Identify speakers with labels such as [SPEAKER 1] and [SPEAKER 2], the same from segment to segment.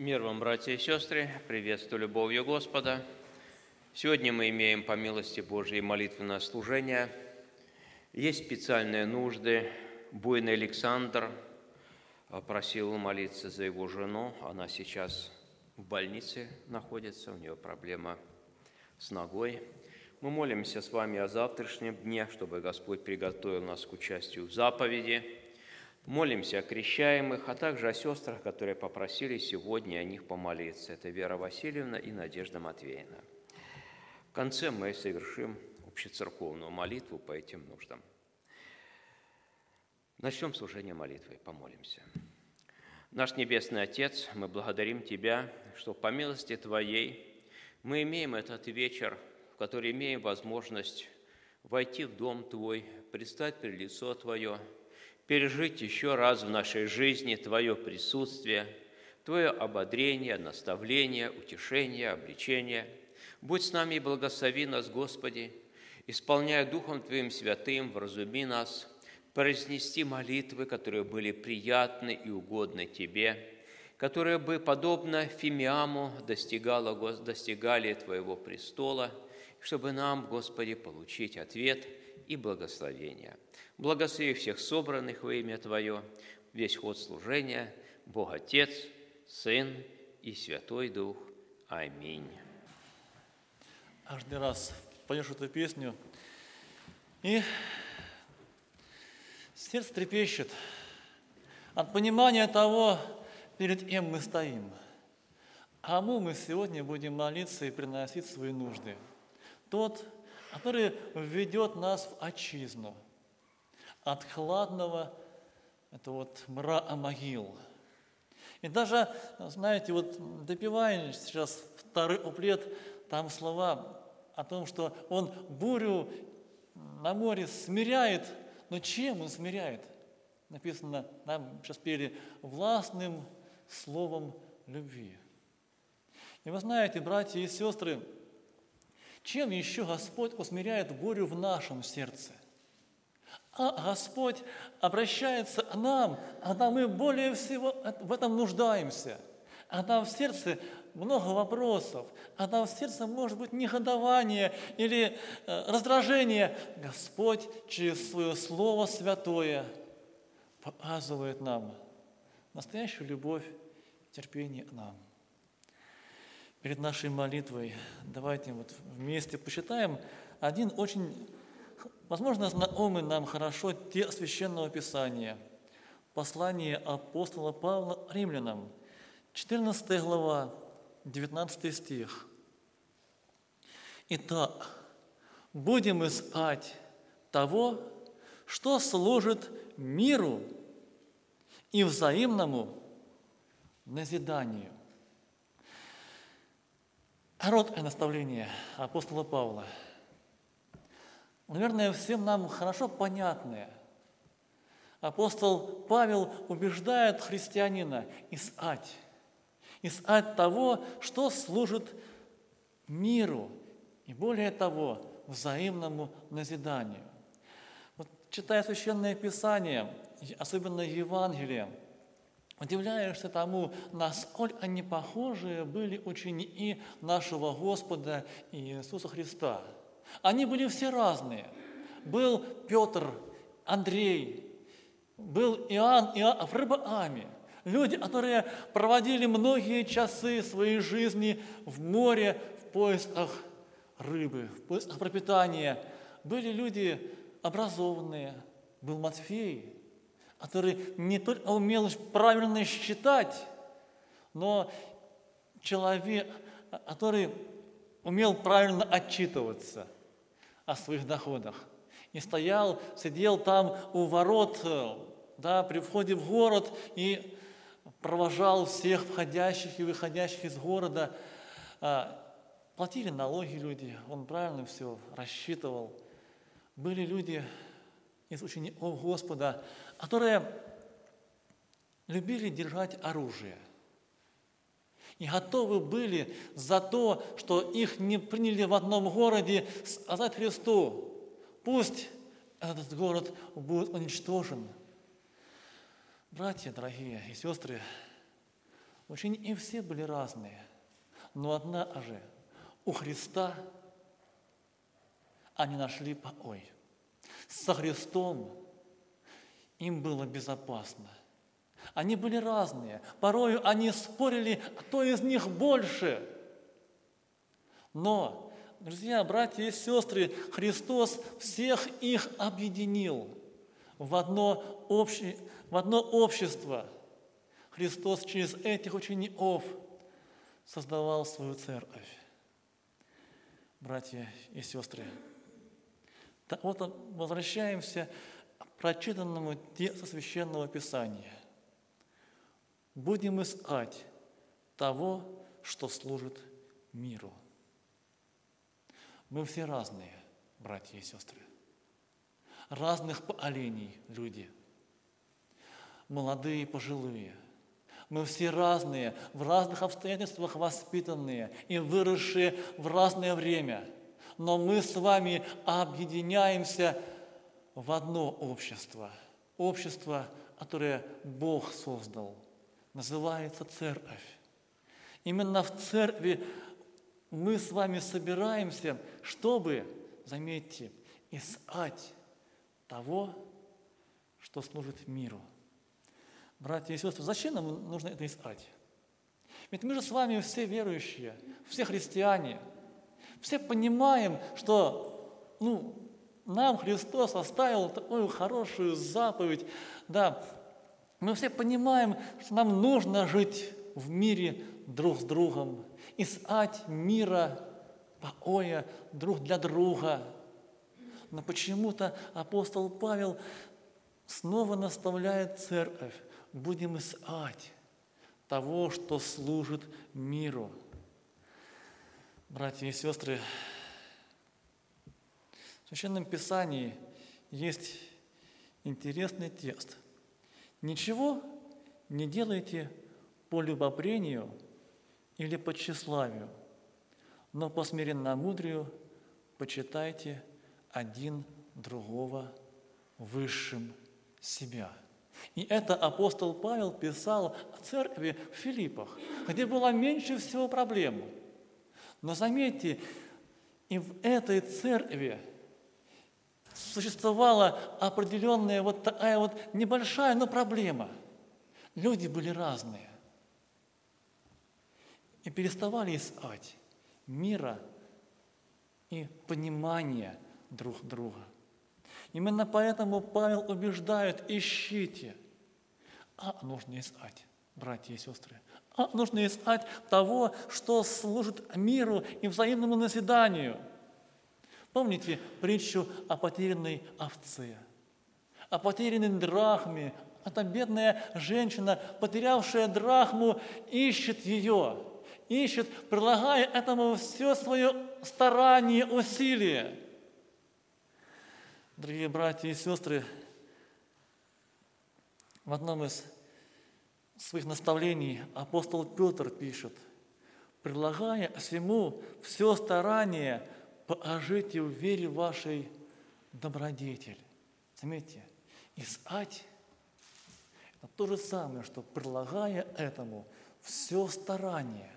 [SPEAKER 1] Мир вам, братья и сестры, приветствую любовью Господа. Сегодня мы имеем по милости Божьей молитвенное служение. Есть специальные нужды. Буйный Александр просил молиться за его жену. Она сейчас в больнице находится, у нее проблема с ногой. Мы молимся с вами о завтрашнем дне, чтобы Господь приготовил нас к участию в заповеди – Молимся о крещаемых, а также о сестрах, которые попросили сегодня о них помолиться. Это Вера Васильевна и Надежда Матвеевна. В конце мы совершим общецерковную молитву по этим нуждам. Начнем служение молитвой, помолимся. Наш Небесный Отец, мы благодарим Тебя, что по милости Твоей мы имеем этот вечер, в который имеем возможность войти в Дом Твой, предстать пред лицо Твое – пережить еще раз в нашей жизни Твое присутствие, Твое ободрение, наставление, утешение, обличение. Будь с нами и благослови нас, Господи, исполняя Духом Твоим святым, вразуми нас, произнести молитвы, которые были приятны и угодны Тебе, которые бы, подобно Фимиаму, достигали Твоего престола, чтобы нам, Господи, получить ответ и благословение – Благослови всех собранных во имя Твое, весь ход служения, Бог Отец, Сын и Святой Дух. Аминь.
[SPEAKER 2] Каждый раз поешь эту песню, и сердце трепещет от понимания того, перед кем мы стоим. Кому мы сегодня будем молиться и приносить свои нужды? Тот, который введет нас в отчизну – от хладного, это вот мра могил. И даже, знаете, вот допивая сейчас второй уплет, там слова о том, что он бурю на море смиряет, но чем он смиряет? Написано, нам сейчас пели, властным словом любви. И вы знаете, братья и сестры, чем еще Господь усмиряет бурю в нашем сердце? А Господь обращается к нам, а мы более всего в этом нуждаемся. А нам в сердце много вопросов, а нам в сердце может быть негодование или э, раздражение. Господь через свое Слово Святое показывает нам настоящую любовь, терпение к нам. Перед нашей молитвой давайте вот вместе посчитаем один очень Возможно, знакомы нам хорошо те священного Писания. Послание апостола Павла римлянам, 14 глава, 19 стих. Итак, будем искать того, что служит миру и взаимному назиданию. Короткое наставление апостола Павла – наверное, всем нам хорошо понятное. Апостол Павел убеждает христианина искать, искать того, что служит миру и более того, взаимному назиданию. Вот, читая Священное Писание, особенно Евангелие, удивляешься тому, насколько они похожие были ученики нашего Господа Иисуса Христа – они были все разные. Был Петр, Андрей, был Иоанн, Иоанн в Рыбааме. Люди, которые проводили многие часы своей жизни в море в поисках рыбы, в поисках пропитания. Были люди образованные. Был Матфей, который не только умел правильно считать, но человек, который умел правильно отчитываться – о своих доходах. И стоял, сидел там у ворот, э, да, при входе в город и провожал всех входящих и выходящих из города. А, платили налоги люди, он правильно все рассчитывал. Были люди из учеников Господа, которые любили держать оружие – и готовы были за то, что их не приняли в одном городе, сказать Христу, пусть этот город будет уничтожен. Братья дорогие и сестры, Ученики все были разные, но одна же у Христа они нашли покой. Со Христом им было безопасно. Они были разные. Порою они спорили, кто из них больше. Но, друзья, братья и сестры, Христос всех их объединил в одно, обще, в одно общество. Христос через этих учеников создавал свою церковь. Братья и сестры, вот возвращаемся прочитанному тексту Священного Писания. Будем искать того, что служит миру. Мы все разные, братья и сестры. Разных поколений люди. Молодые и пожилые. Мы все разные, в разных обстоятельствах воспитанные и выросшие в разное время – но мы с вами объединяемся в одно общество. Общество, которое Бог создал. Называется церковь. Именно в церкви мы с вами собираемся, чтобы, заметьте, искать того, что служит миру. Братья и сестры, зачем нам нужно это искать? Ведь мы же с вами все верующие, все христиане – все понимаем, что ну, нам Христос оставил такую хорошую заповедь. Да, мы все понимаем, что нам нужно жить в мире друг с другом, искать мира, покоя друг для друга. Но почему-то апостол Павел снова наставляет церковь, будем искать того, что служит миру – Братья и сестры, в Священном Писании есть интересный текст. Ничего не делайте по любопрению или по тщеславию, но по смиренномудрию почитайте один другого высшим себя. И это апостол Павел писал о церкви в Филиппах, где было меньше всего проблем – но заметьте, и в этой церкви существовала определенная вот такая вот небольшая, но проблема. Люди были разные. И переставали искать мира и понимания друг друга. Именно поэтому Павел убеждает, ищите. А нужно искать, братья и сестры. А нужно искать того, что служит миру и взаимному назиданию. Помните притчу о потерянной овце, о потерянной драхме. Эта бедная женщина, потерявшая драхму, ищет ее, ищет, прилагая этому все свое старание, усилие. Дорогие братья и сестры, в одном из своих наставлений апостол Петр пишет, прилагая всему все старание, поожите в вере вашей добродетель. Заметьте, искать – это то же самое, что прилагая этому все старание,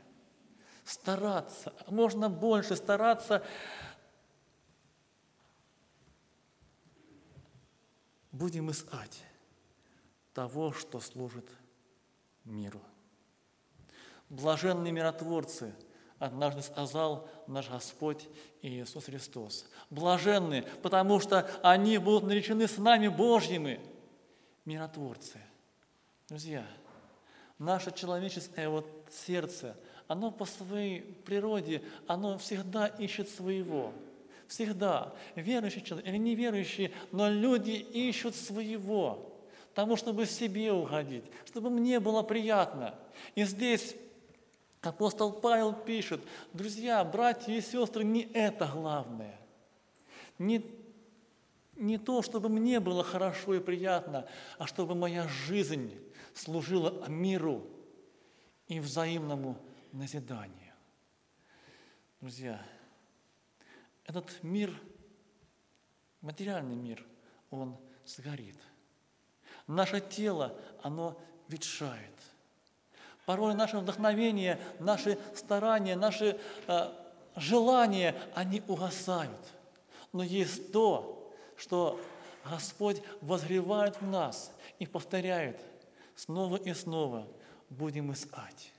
[SPEAKER 2] стараться, можно больше стараться, будем искать того, что служит миру. Блаженные миротворцы, однажды сказал наш Господь Иисус Христос. Блаженны, потому что они будут наречены с нами Божьими миротворцы. Друзья, наше человеческое вот сердце, оно по своей природе, оно всегда ищет своего. Всегда. Верующий человек или неверующий, но люди ищут своего тому, чтобы себе уходить, чтобы мне было приятно. И здесь апостол Павел пишет, друзья, братья и сестры, не это главное. Не, не то, чтобы мне было хорошо и приятно, а чтобы моя жизнь служила миру и взаимному назиданию. Друзья, этот мир, материальный мир, он сгорит – Наше тело, оно ветшает. Порой наше вдохновение, наши старания, наши э, желания, они угасают. Но есть то, что Господь возгревает в нас и повторяет снова и снова, будем искать,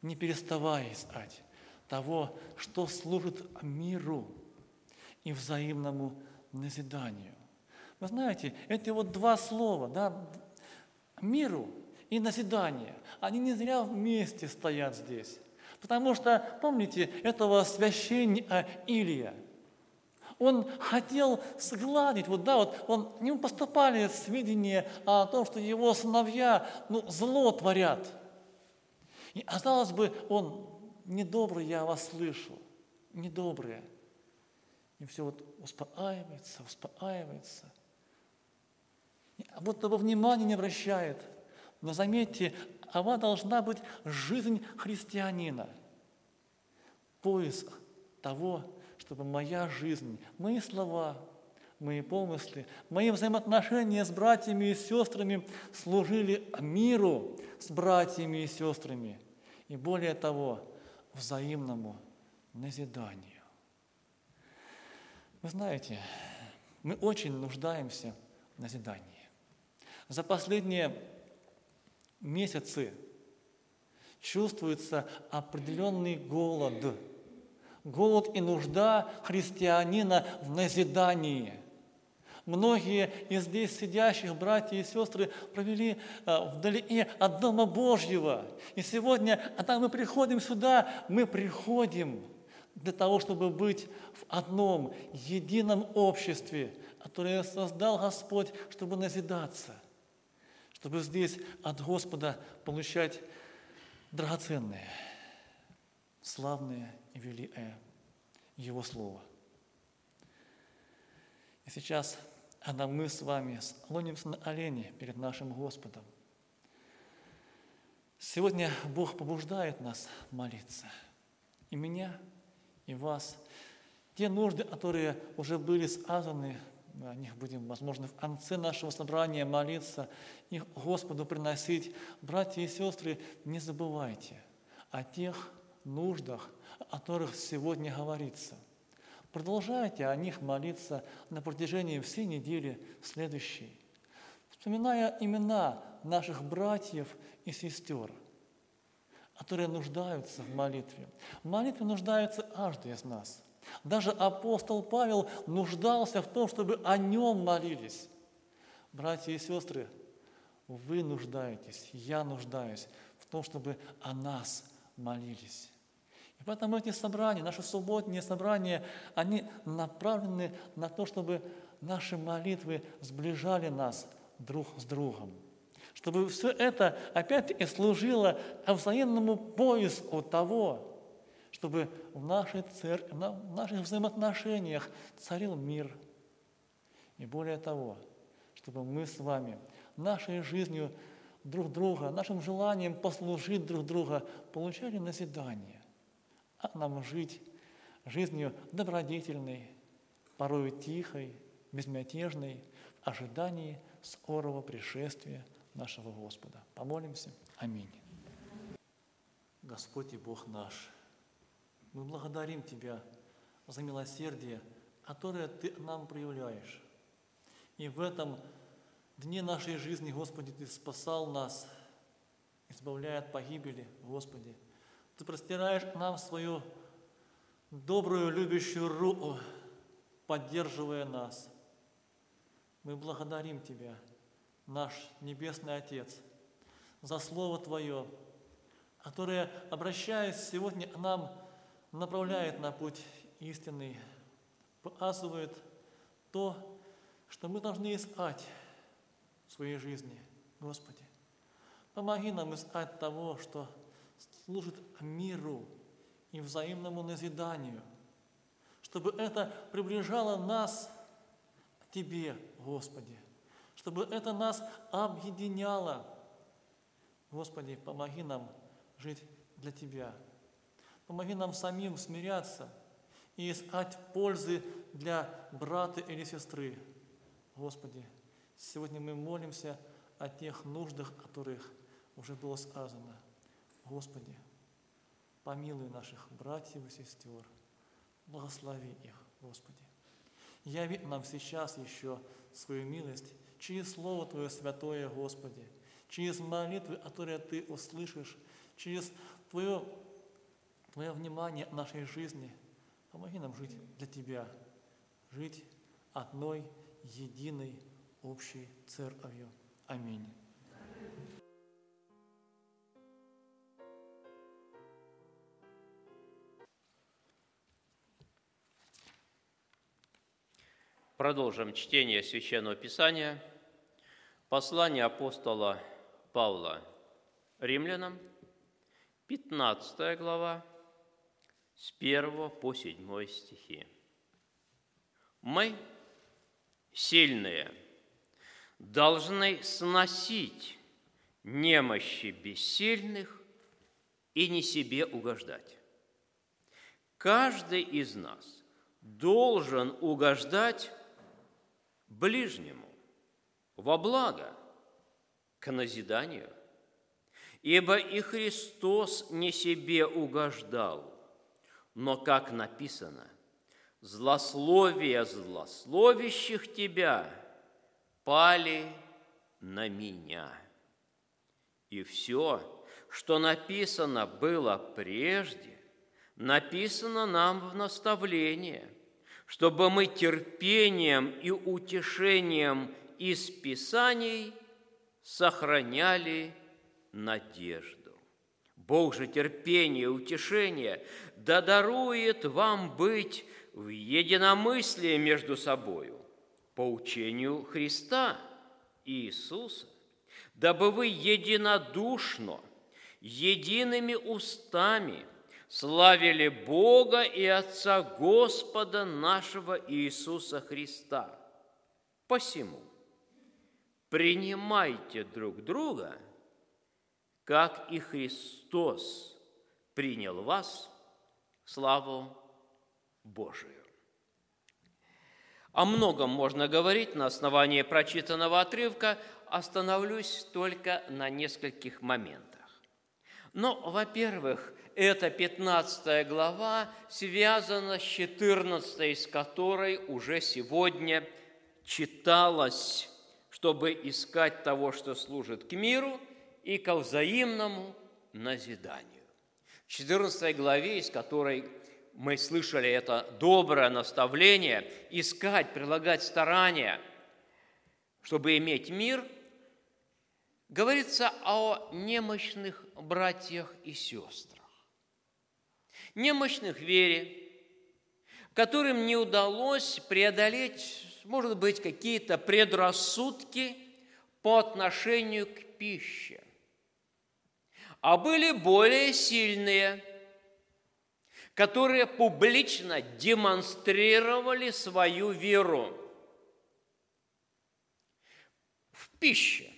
[SPEAKER 2] не переставая искать того, что служит миру и взаимному назиданию. Вы знаете, эти вот два слова, да, миру и назидание, они не зря вместе стоят здесь. Потому что, помните, этого священника Илия, он хотел сгладить, вот да, вот он, ему поступали сведения о том, что его сыновья, ну, зло творят. И казалось бы, он недобрый, я вас слышу, недобрые. И все вот успокаивается, успокаивается. А будто бы внимания не обращает. Но заметьте, она должна быть жизнь христианина. Поиск того, чтобы моя жизнь, мои слова, мои помыслы, мои взаимоотношения с братьями и сестрами служили миру с братьями и сестрами. И более того, взаимному назиданию. Вы знаете, мы очень нуждаемся в назидании. За последние месяцы чувствуется определенный голод. Голод и нужда христианина в назидании. Многие из здесь сидящих братья и сестры провели э, вдалеке от Дома Божьего. И сегодня, когда мы приходим сюда, мы приходим для того, чтобы быть в одном едином обществе, которое создал Господь, чтобы назидаться, чтобы здесь от Господа получать драгоценное, славное и великое Его Слово. И сейчас, когда мы с вами склонимся на олени перед нашим Господом, сегодня Бог побуждает нас молиться. И меня – и вас. Те нужды, которые уже были сказаны, мы о них будем, возможно, в конце нашего собрания молиться, их Господу приносить. Братья и сестры, не забывайте о тех нуждах, о которых сегодня говорится. Продолжайте о них молиться на протяжении всей недели следующей, вспоминая имена наших братьев и сестер – которые нуждаются в молитве. В молитве нуждается каждый из нас. Даже апостол Павел нуждался в том, чтобы о нем молились. Братья и сестры, вы нуждаетесь, я нуждаюсь в том, чтобы о нас молились. И поэтому эти собрания, наши субботние собрания, они направлены на то, чтобы наши молитвы сближали нас друг с другом чтобы все это опять-таки служило взаимному поиску того, чтобы в нашей церкви, в наших взаимоотношениях царил мир. И более того, чтобы мы с вами нашей жизнью друг друга, нашим желанием послужить друг друга, получали назидание, а нам жить жизнью добродетельной, порой тихой, безмятежной, в ожидании скорого пришествия нашего Господа. Помолимся. Аминь. Господь и Бог наш, мы благодарим Тебя за милосердие, которое Ты нам проявляешь. И в этом дне нашей жизни, Господи, Ты спасал нас, избавляя от погибели, Господи. Ты простираешь нам свою добрую, любящую руку, поддерживая нас. Мы благодарим Тебя – наш Небесный Отец, за Слово Твое, которое, обращаясь сегодня к нам, направляет на путь истинный, показывает то, что мы должны искать в своей жизни. Господи, помоги нам искать того, что служит миру и взаимному назиданию, чтобы это приближало нас к Тебе, Господи чтобы это нас объединяло. Господи, помоги нам жить для Тебя. Помоги нам самим смиряться и искать пользы для брата или сестры. Господи, сегодня мы молимся о тех нуждах, которых уже было сказано. Господи, помилуй наших братьев и сестер, благослови их, Господи. Яви нам сейчас еще свою милость через Слово Твое Святое, Господи, через молитвы, которые Ты услышишь, через Твое, Твое внимание нашей жизни. Помоги нам жить для Тебя, жить одной, единой, общей церковью. Аминь.
[SPEAKER 1] Продолжим чтение Священного Писания. Послание апостола Павла римлянам, 15 глава, с 1 по 7 стихи. Мы, сильные, должны сносить немощи бессильных и не себе угождать. Каждый из нас должен угождать ближнему, во благо, к назиданию. Ибо и Христос не себе угождал, но, как написано, злословие злословящих тебя пали на меня. И все, что написано было прежде, написано нам в наставление – чтобы мы терпением и утешением из Писаний сохраняли надежду. Бог же терпение утешение да дарует вам быть в единомыслии между собою по учению Христа Иисуса, дабы вы единодушно, едиными устами – славили Бога и Отца Господа нашего Иисуса Христа. Посему принимайте друг друга, как и Христос принял вас славу Божию. О многом можно говорить на основании прочитанного отрывка, остановлюсь только на нескольких моментах. Но, во-первых, эта 15 глава связана с 14, с которой уже сегодня читалось, чтобы искать того, что служит к миру и к взаимному назиданию. В 14 главе, из которой мы слышали это доброе наставление, искать, прилагать старания, чтобы иметь мир, говорится о немощных братьях и сестрах немощных вере, которым не удалось преодолеть, может быть, какие-то предрассудки по отношению к пище, а были более сильные, которые публично демонстрировали свою веру в пище.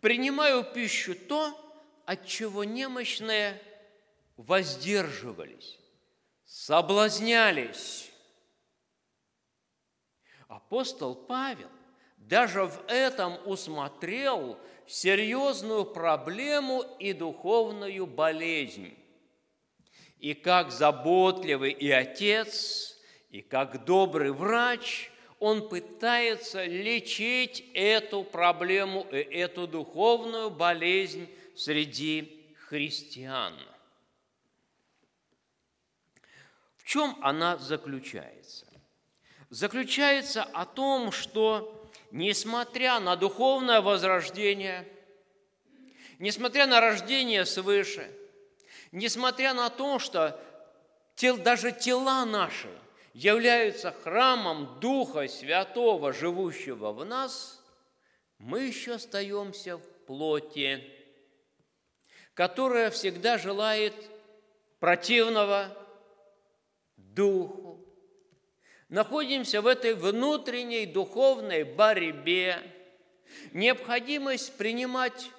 [SPEAKER 1] Принимаю пищу то, от чего немощные – воздерживались, соблазнялись. Апостол Павел даже в этом усмотрел серьезную проблему и духовную болезнь. И как заботливый и отец, и как добрый врач, он пытается лечить эту проблему и эту духовную болезнь среди христиан – чем она заключается? Заключается о том, что несмотря на духовное возрождение, несмотря на рождение свыше, несмотря на то, что тел, даже тела наши являются храмом Духа Святого, живущего в нас, мы еще остаемся в плоти, которая всегда желает противного, духу. Находимся в этой внутренней духовной борьбе, необходимость принимать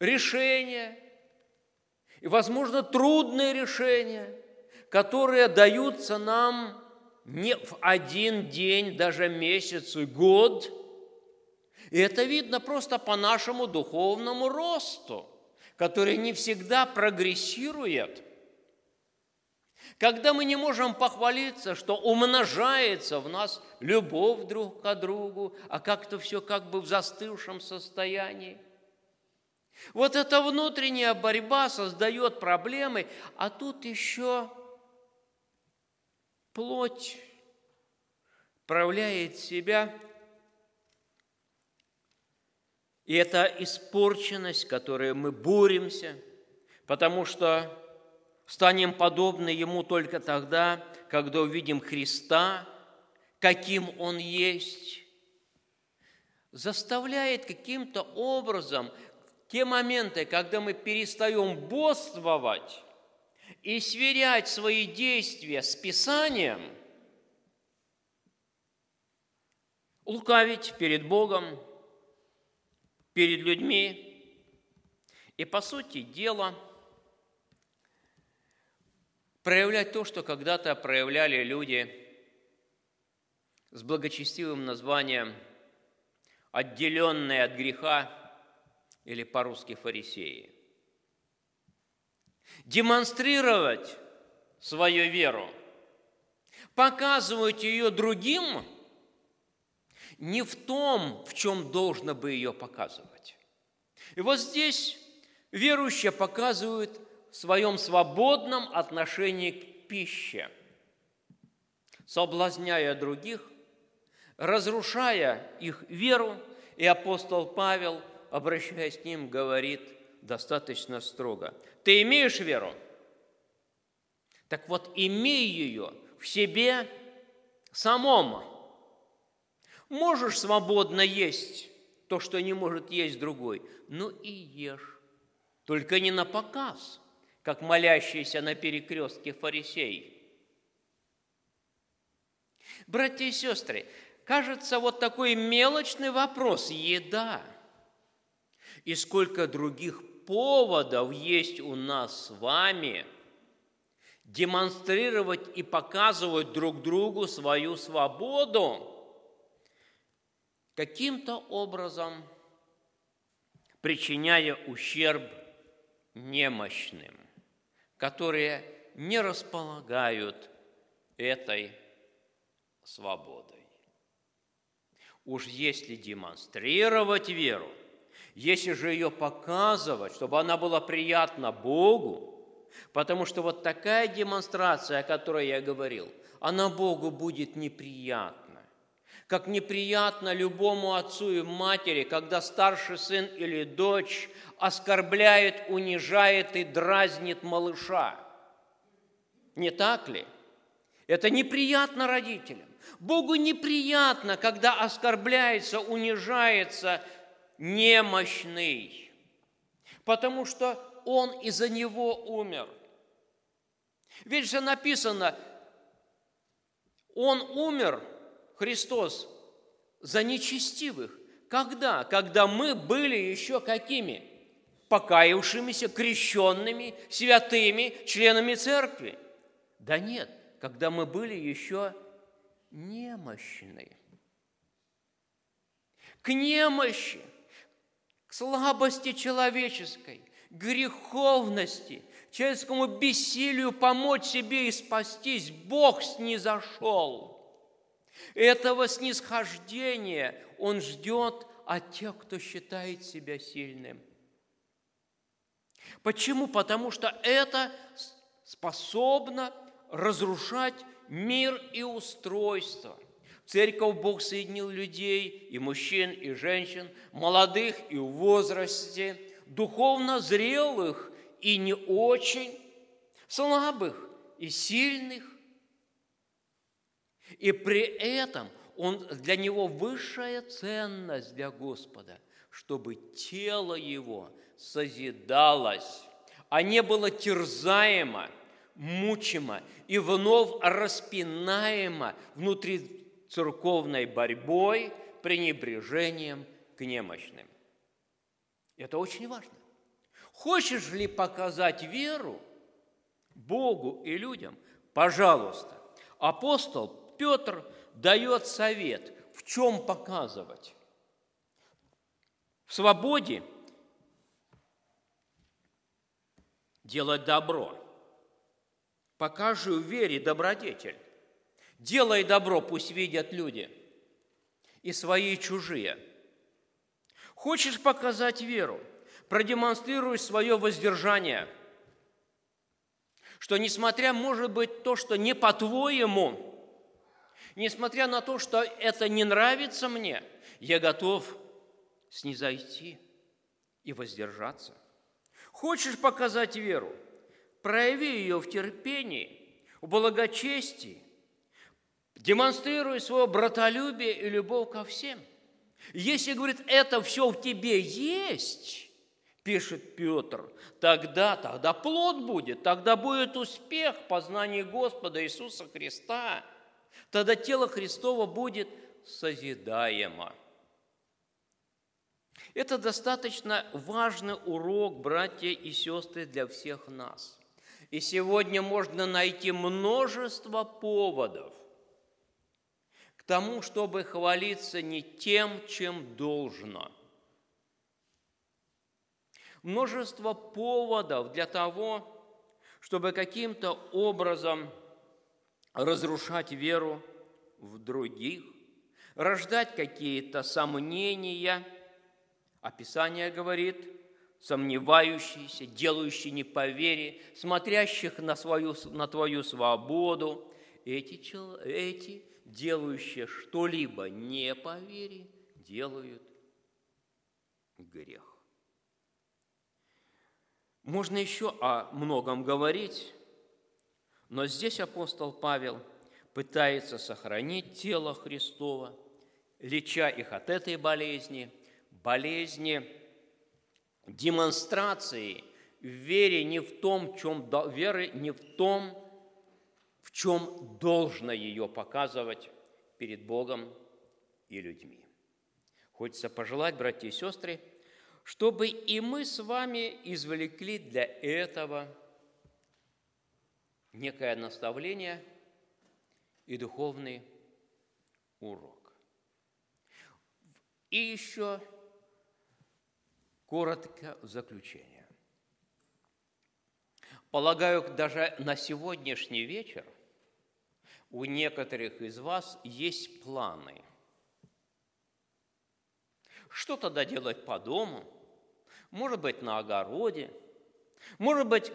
[SPEAKER 1] решения, и, возможно, трудные решения, которые даются нам не в один день, даже месяц и год. И это видно просто по нашему духовному росту – который не всегда прогрессирует, когда мы не можем похвалиться, что умножается в нас любовь друг к другу, а как-то все как бы в застывшем состоянии. Вот эта внутренняя борьба создает проблемы, а тут еще плоть проявляет себя И это испорченность, которой мы боремся, потому что станем подобны Ему только тогда, когда увидим Христа, каким Он есть, заставляет каким-то образом те моменты, когда мы перестаем боствовать и сверять свои действия с Писанием, лукавить перед Богом – перед людьми. И, по сути дела, проявлять то, что когда-то проявляли люди с благочестивым названием «отделенные от греха» или по-русски «фарисеи». Демонстрировать свою веру, показывать ее другим – не в том, в чем должно бы ее показывать. И вот здесь верующие показывают в своем свободном отношении к пище, соблазняя других, разрушая их веру, и апостол Павел, обращаясь к ним, говорит достаточно строго. Ты имеешь веру? Так вот, имей ее в себе самом, Можешь свободно есть то, что не может есть другой, ну и ешь. Только не на показ, как молящийся на перекрестке фарисей. Братья и сестры, кажется, вот такой мелочный вопрос – еда. И сколько других поводов есть у нас с вами демонстрировать и показывать друг другу свою свободу – каким-то образом причиняя ущерб немощным, которые не располагают этой свободой. Уж если демонстрировать веру, если же ее показывать, чтобы она была приятна Богу, потому что вот такая демонстрация, о которой я говорил, она Богу будет неприятна как неприятно любому отцу и матери, когда старший сын или дочь оскорбляет, унижает и дразнит малыша. Не так ли? Это неприятно родителям. Богу неприятно, когда оскорбляется, унижается немощный, потому что Он из-за него умер. Ведь же написано, Он умер – Христос за нечестивых. Когда? Когда мы были еще какими? Покаявшимися, крещенными, святыми, членами церкви. Да нет, когда мы были еще немощны. К немощи, к слабости человеческой, греховности, человеческому бессилию помочь себе и спастись, Бог снизошел – этого снисхождения Он ждет от тех, кто считает себя сильным. Почему? Потому что это способно разрушать мир и устройство. Церковь Бог соединил людей, и мужчин, и женщин, молодых и в возрасте, духовно зрелых и не очень, слабых и сильных, и при этом он, для него высшая ценность для Господа, чтобы тело его созидалось, а не было терзаемо, мучимо и вновь распинаемо внутри церковной борьбой, пренебрежением к немощным. Это очень важно. Хочешь ли показать веру Богу и людям? Пожалуйста. Апостол Петр дает совет, в чем показывать. В свободе делать добро. Покажи в вере добродетель. Делай добро, пусть видят люди, и свои, и чужие. Хочешь показать веру, продемонстрируй свое воздержание, что несмотря, может быть, то, что не по-твоему, несмотря на то, что это не нравится мне, я готов снизойти и воздержаться. Хочешь показать веру? Прояви ее в терпении, в благочестии, демонстрируй свое братолюбие и любовь ко всем. Если, говорит, это все в тебе есть, пишет Петр, тогда, тогда плод будет, тогда будет успех в познании Господа Иисуса Христа. Тогда тело Христово будет созидаемо. Это достаточно важный урок, братья и сестры, для всех нас. И сегодня можно найти множество поводов к тому, чтобы хвалиться не тем, чем должно. Множество поводов для того, чтобы каким-то образом разрушать веру в других, рождать какие-то сомнения – Описание говорит, сомневающиеся, делающие не по вере, смотрящих на, свою, на твою свободу, эти, эти, делающие что-либо не по вере, делают грех. Можно еще о многом говорить, но здесь апостол Павел пытается сохранить тело Христова, леча их от этой болезни – болезни, демонстрации вере не в том, чем, веры не в том, в чем должно ее показывать перед Богом и людьми. Хочется пожелать, братья и сестры, чтобы и мы с вами извлекли для этого некое наставление и духовный урок. И еще Коротко заключение. Полагаю, даже на сегодняшний вечер у некоторых из вас есть планы. Что тогда делать по дому? Может быть, на огороде? Может быть,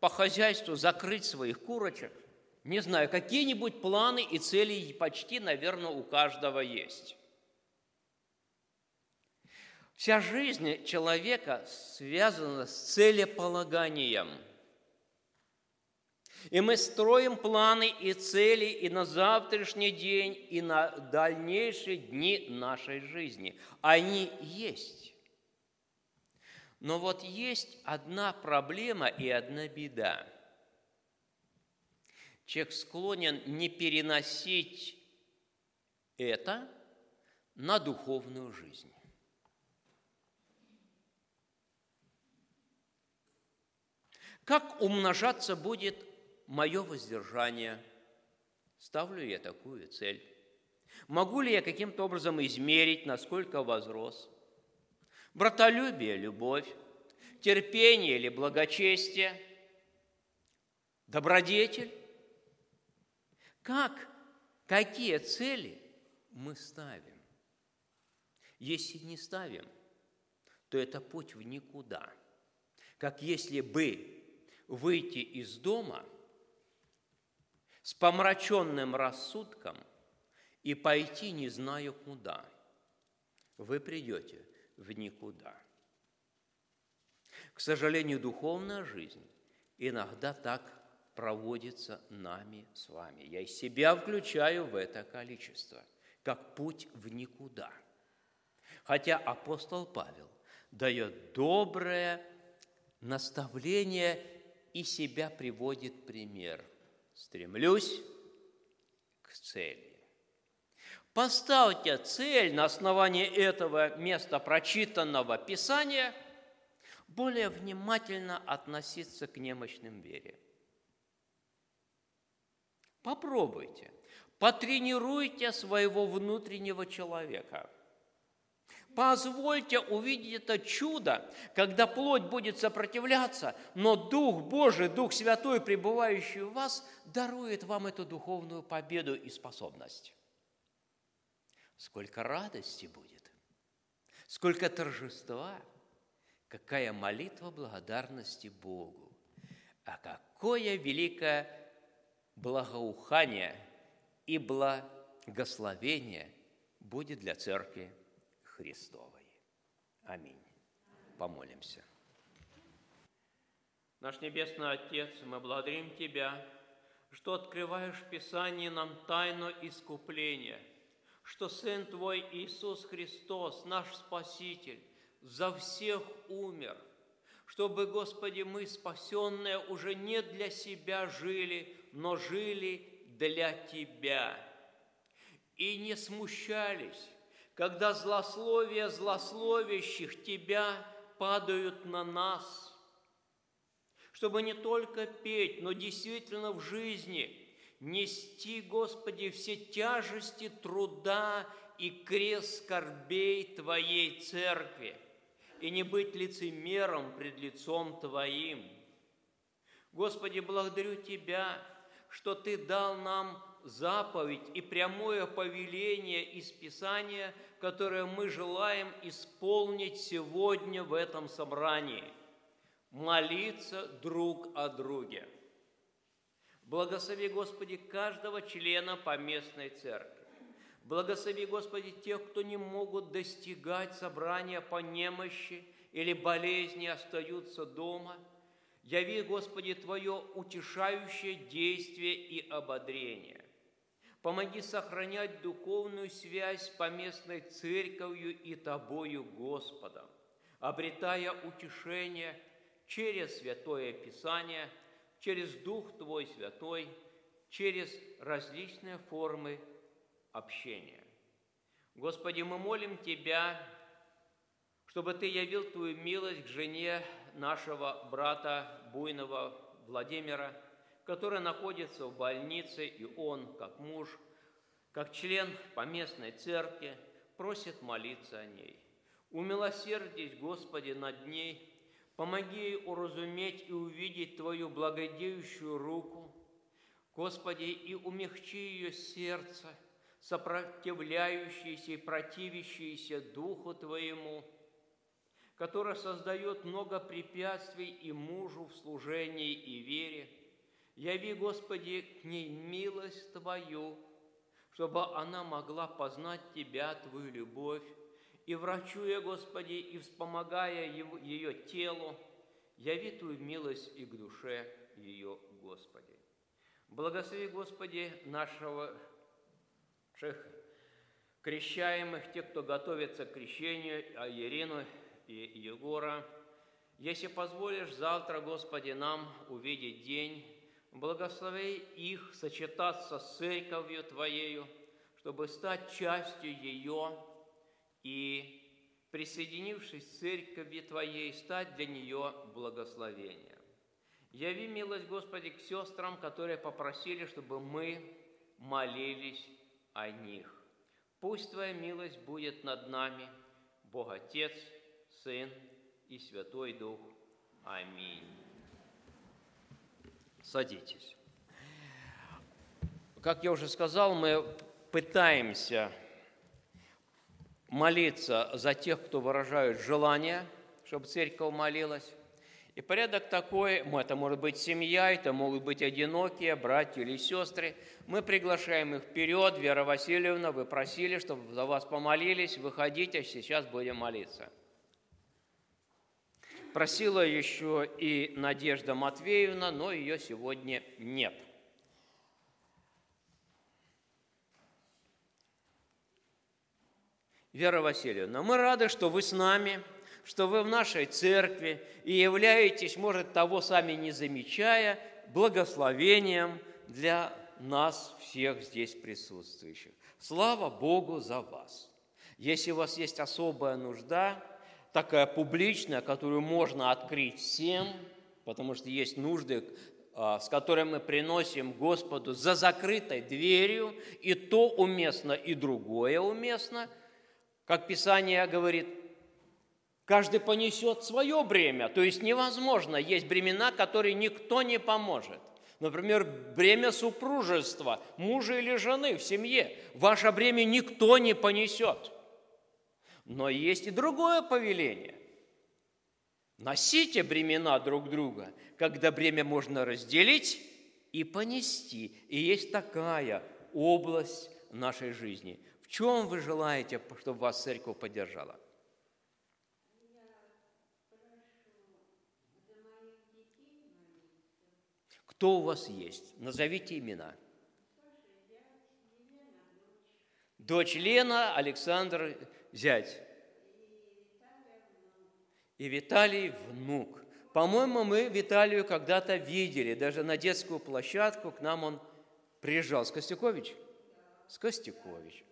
[SPEAKER 1] по хозяйству закрыть своих курочек? Не знаю, какие-нибудь планы и цели почти, наверное, у каждого есть. Вся жизнь человека связана с целеполаганием. И мы строим планы и цели и на завтрашний день, и на дальнейшие дни нашей жизни. Они есть. Но вот есть одна проблема и одна беда. Человек склонен не переносить это на духовную жизнь. Как умножаться будет мое воздержание? Ставлю я такую цель. Могу ли я каким-то образом измерить, насколько возрос? Братолюбие – любовь, терпение или благочестие, добродетель? Как, какие цели мы ставим? Если не ставим, то это путь в никуда. Как если бы выйти из дома с помраченным рассудком и пойти не знаю куда. Вы придете в никуда. К сожалению, духовная жизнь иногда так проводится нами с вами. Я и себя включаю в это количество, как путь в никуда. Хотя апостол Павел дает доброе наставление и себя приводит пример. Стремлюсь к цели. Поставьте цель на основании этого места прочитанного Писания более внимательно относиться к немощным вере. Попробуйте, потренируйте своего внутреннего человека. Позвольте увидеть это чудо, когда плоть будет сопротивляться, но Дух Божий, Дух Святой, пребывающий в вас, дарует вам эту духовную победу и способность. Сколько радости будет, сколько торжества, какая молитва благодарности Богу, а какое великое благоухание и благословение будет для Церкви Христовой. Аминь. Помолимся. Наш Небесный Отец, мы благодарим Тебя, что открываешь в Писании нам тайну искупления, что Сын Твой Иисус Христос, наш Спаситель, за всех умер, чтобы, Господи, мы, спасенные, уже не для себя жили, но жили для Тебя. И не смущались, когда злословия злословящих Тебя падают на нас, чтобы не только петь, но действительно в жизни нести, Господи, все тяжести труда и крест скорбей Твоей Церкви, и не быть лицемером пред лицом Твоим. Господи, благодарю Тебя, что Ты дал нам заповедь и прямое повеление из Писания, которое мы желаем исполнить сегодня в этом собрании – молиться друг о друге. Благослови, Господи, каждого члена поместной церкви. Благослови, Господи, тех, кто не могут достигать собрания по немощи или болезни, остаются дома. Яви, Господи, Твое утешающее действие и ободрение. Помоги сохранять духовную связь с поместной церковью и Тобою, Господом, обретая утешение через Святое Писание, через Дух Твой Святой, через различные формы общения. Господи, мы молим Тебя, чтобы Ты явил Твою милость к жене нашего брата Буйного Владимира – который находится в больнице, и он, как муж, как член поместной церкви, просит молиться о ней. Умилосердись, Господи, над ней, помоги уразуметь и увидеть Твою благодеющую руку, Господи, и умягчи ее сердце, сопротивляющееся и противящееся Духу Твоему, которое создает много препятствий и мужу в служении и вере – Яви, Господи, к ней милость Твою, чтобы она могла познать Тебя, Твою любовь, и врачуя, Господи, и вспомогая его, ее телу, яви Твою милость и к душе ее, Господи. Благослови, Господи, нашего шех, крещаемых, тех, кто готовится к крещению, а Ирину и Егора. Если позволишь, завтра, Господи, нам увидеть день, Благослови их сочетаться с церковью Твоею, чтобы стать частью ее и, присоединившись к церкви Твоей, стать для нее благословением. Яви милость, Господи, к сестрам, которые попросили, чтобы мы молились о них. Пусть Твоя милость будет над нами, Бог Отец, Сын и Святой Дух. Аминь. Садитесь. Как я уже сказал, мы пытаемся молиться за тех, кто выражает желание, чтобы церковь молилась. И порядок такой, это может быть семья, это могут быть одинокие, братья или сестры. Мы приглашаем их вперед. Вера Васильевна, вы просили, чтобы за вас помолились. Выходите, сейчас будем молиться. Просила еще и Надежда Матвеевна, но ее сегодня нет. Вера Васильевна, мы рады, что вы с нами, что вы в нашей церкви и являетесь, может, того сами не замечая, благословением для нас всех здесь присутствующих. Слава Богу за вас! Если у вас есть особая нужда, такая публичная, которую можно открыть всем, потому что есть нужды, а, с которыми мы приносим Господу за закрытой дверью, и то уместно, и другое уместно. Как Писание говорит, каждый понесет свое бремя, то есть невозможно, есть бремена, которые никто не поможет. Например, бремя супружества, мужа или жены в семье. Ваше бремя никто не понесет. Но есть и другое повеление. Носите бремена друг друга, когда бремя можно разделить и понести. И есть такая область нашей жизни. В чем вы желаете, чтобы вас церковь поддержала? Кто у вас есть? Назовите имена. Дочь Лена, Александр, зять. И Виталий внук. По-моему, мы Виталию когда-то видели, даже на детскую площадку к нам он приезжал. С Костюкович? С Костюкович.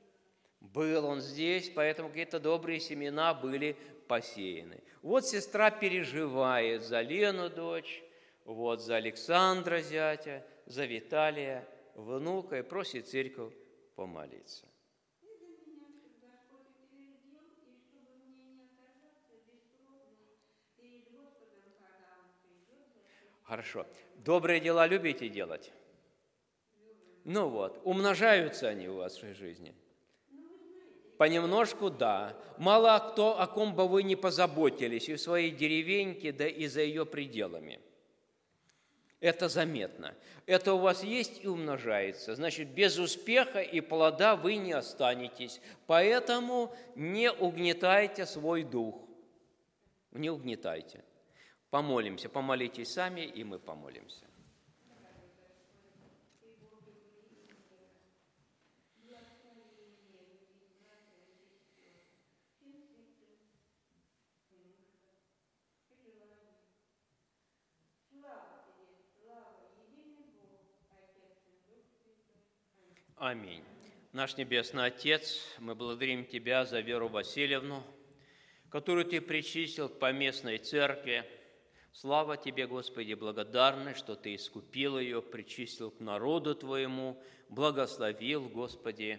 [SPEAKER 1] Был он здесь, поэтому какие-то добрые семена были посеяны. Вот сестра переживает за Лену, дочь, вот за Александра, зятя, за Виталия, внука, и просит церковь помолиться. Хорошо. Добрые дела любите делать? Ну вот, умножаются они у вас в своей жизни? Понемножку, да. Мало кто, о ком бы вы не позаботились и в своей деревеньке, да и за ее пределами. Это заметно. Это у вас есть и умножается. Значит, без успеха и плода вы не останетесь. Поэтому не угнетайте свой дух. Не угнетайте. Помолимся, помолитесь сами, и мы помолимся. Аминь. Наш Небесный Отец, мы благодарим Тебя за Веру Васильевну, которую Ты причислил к поместной церкви, Слава Тебе, Господи, благодарны, что Ты искупил ее, причислил к народу Твоему, благословил, Господи,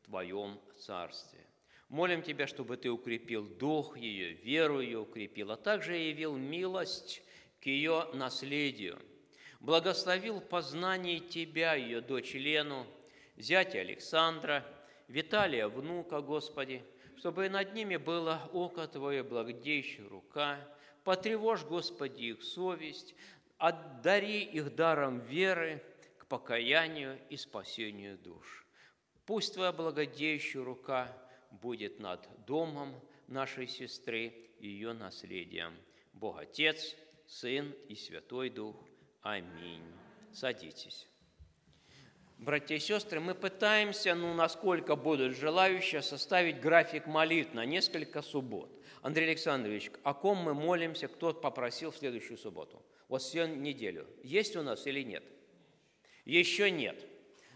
[SPEAKER 1] в Твоем Царстве. Молим Тебя, чтобы Ты укрепил дух ее, веру ее укрепил, а также явил милость к ее наследию. Благословил в познании Тебя, ее дочь Лену, зятя Александра, Виталия, внука, Господи, чтобы над ними было око Твое, благодейщая рука – Потревожь, Господи, их совесть, отдари их даром веры к покаянию и спасению душ. Пусть Твоя благодеющая рука будет над домом нашей сестры и ее наследием. Бог Отец, Сын и Святой Дух. Аминь. Садитесь. Братья и сестры, мы пытаемся, ну, насколько будут желающие, составить график молитв на несколько суббот. Андрей Александрович, о ком мы молимся, кто попросил в следующую субботу? Вот всю неделю. Есть у нас или нет? Еще нет.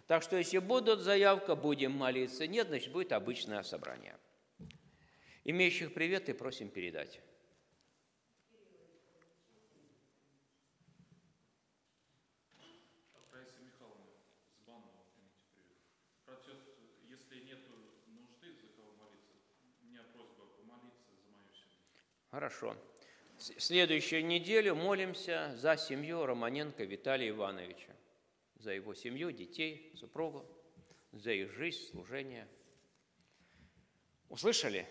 [SPEAKER 1] Так что если будут заявка, будем молиться. Нет, значит, будет обычное собрание. Имеющих приветы просим передать. Хорошо. Следующую неделю молимся за семью Романенко Виталия Ивановича, за его семью, детей, супругу, за их жизнь, служение. Услышали?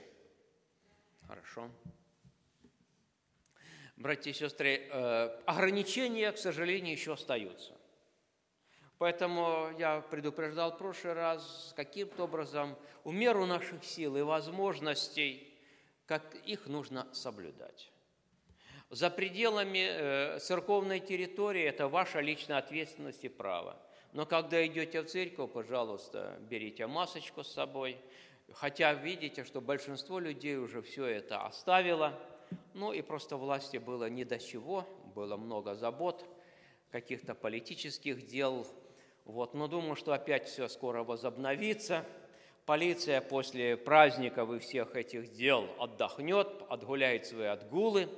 [SPEAKER 1] Хорошо. Братья и сестры, э, ограничения, к сожалению, еще остаются. Поэтому я предупреждал в прошлый раз, каким-то образом, в меру наших сил и возможностей – как их нужно соблюдать. За пределами э, церковной территории это ваша личная ответственность и право. Но когда идете в церковь, пожалуйста, берите масочку с собой. Хотя видите, что большинство людей уже все это оставило. Ну и просто власти было не до чего, было много забот, каких-то политических дел. Вот. Но думаю, что опять все скоро возобновится – полиция после праздников и всех этих дел отдохнет, отгуляет свои отгулы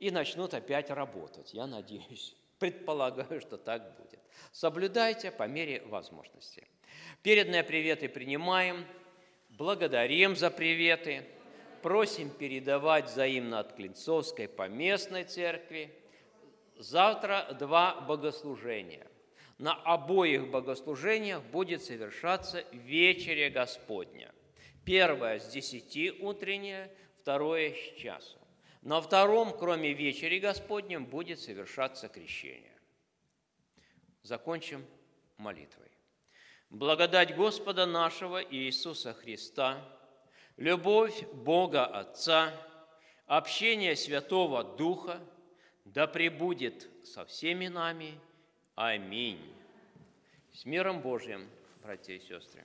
[SPEAKER 1] и начнут опять работать. Я надеюсь, предполагаю, что так будет. Соблюдайте по мере возможности. Передные приветы принимаем. Благодарим за приветы, просим передавать взаимно от Клинцовской поместной церкви. Завтра два богослужения. На обоих богослужениях будет совершаться вечеря Господня. Первое с десяти утреннее, второе с часу. На втором, кроме вечери Господнем, будет совершаться крещение. Закончим молитвой. Благодать Господа нашего Иисуса Христа, любовь Бога Отца, общение Святого Духа да пребудет со всеми нами. Аминь. С миром Божьим, братья и сестры.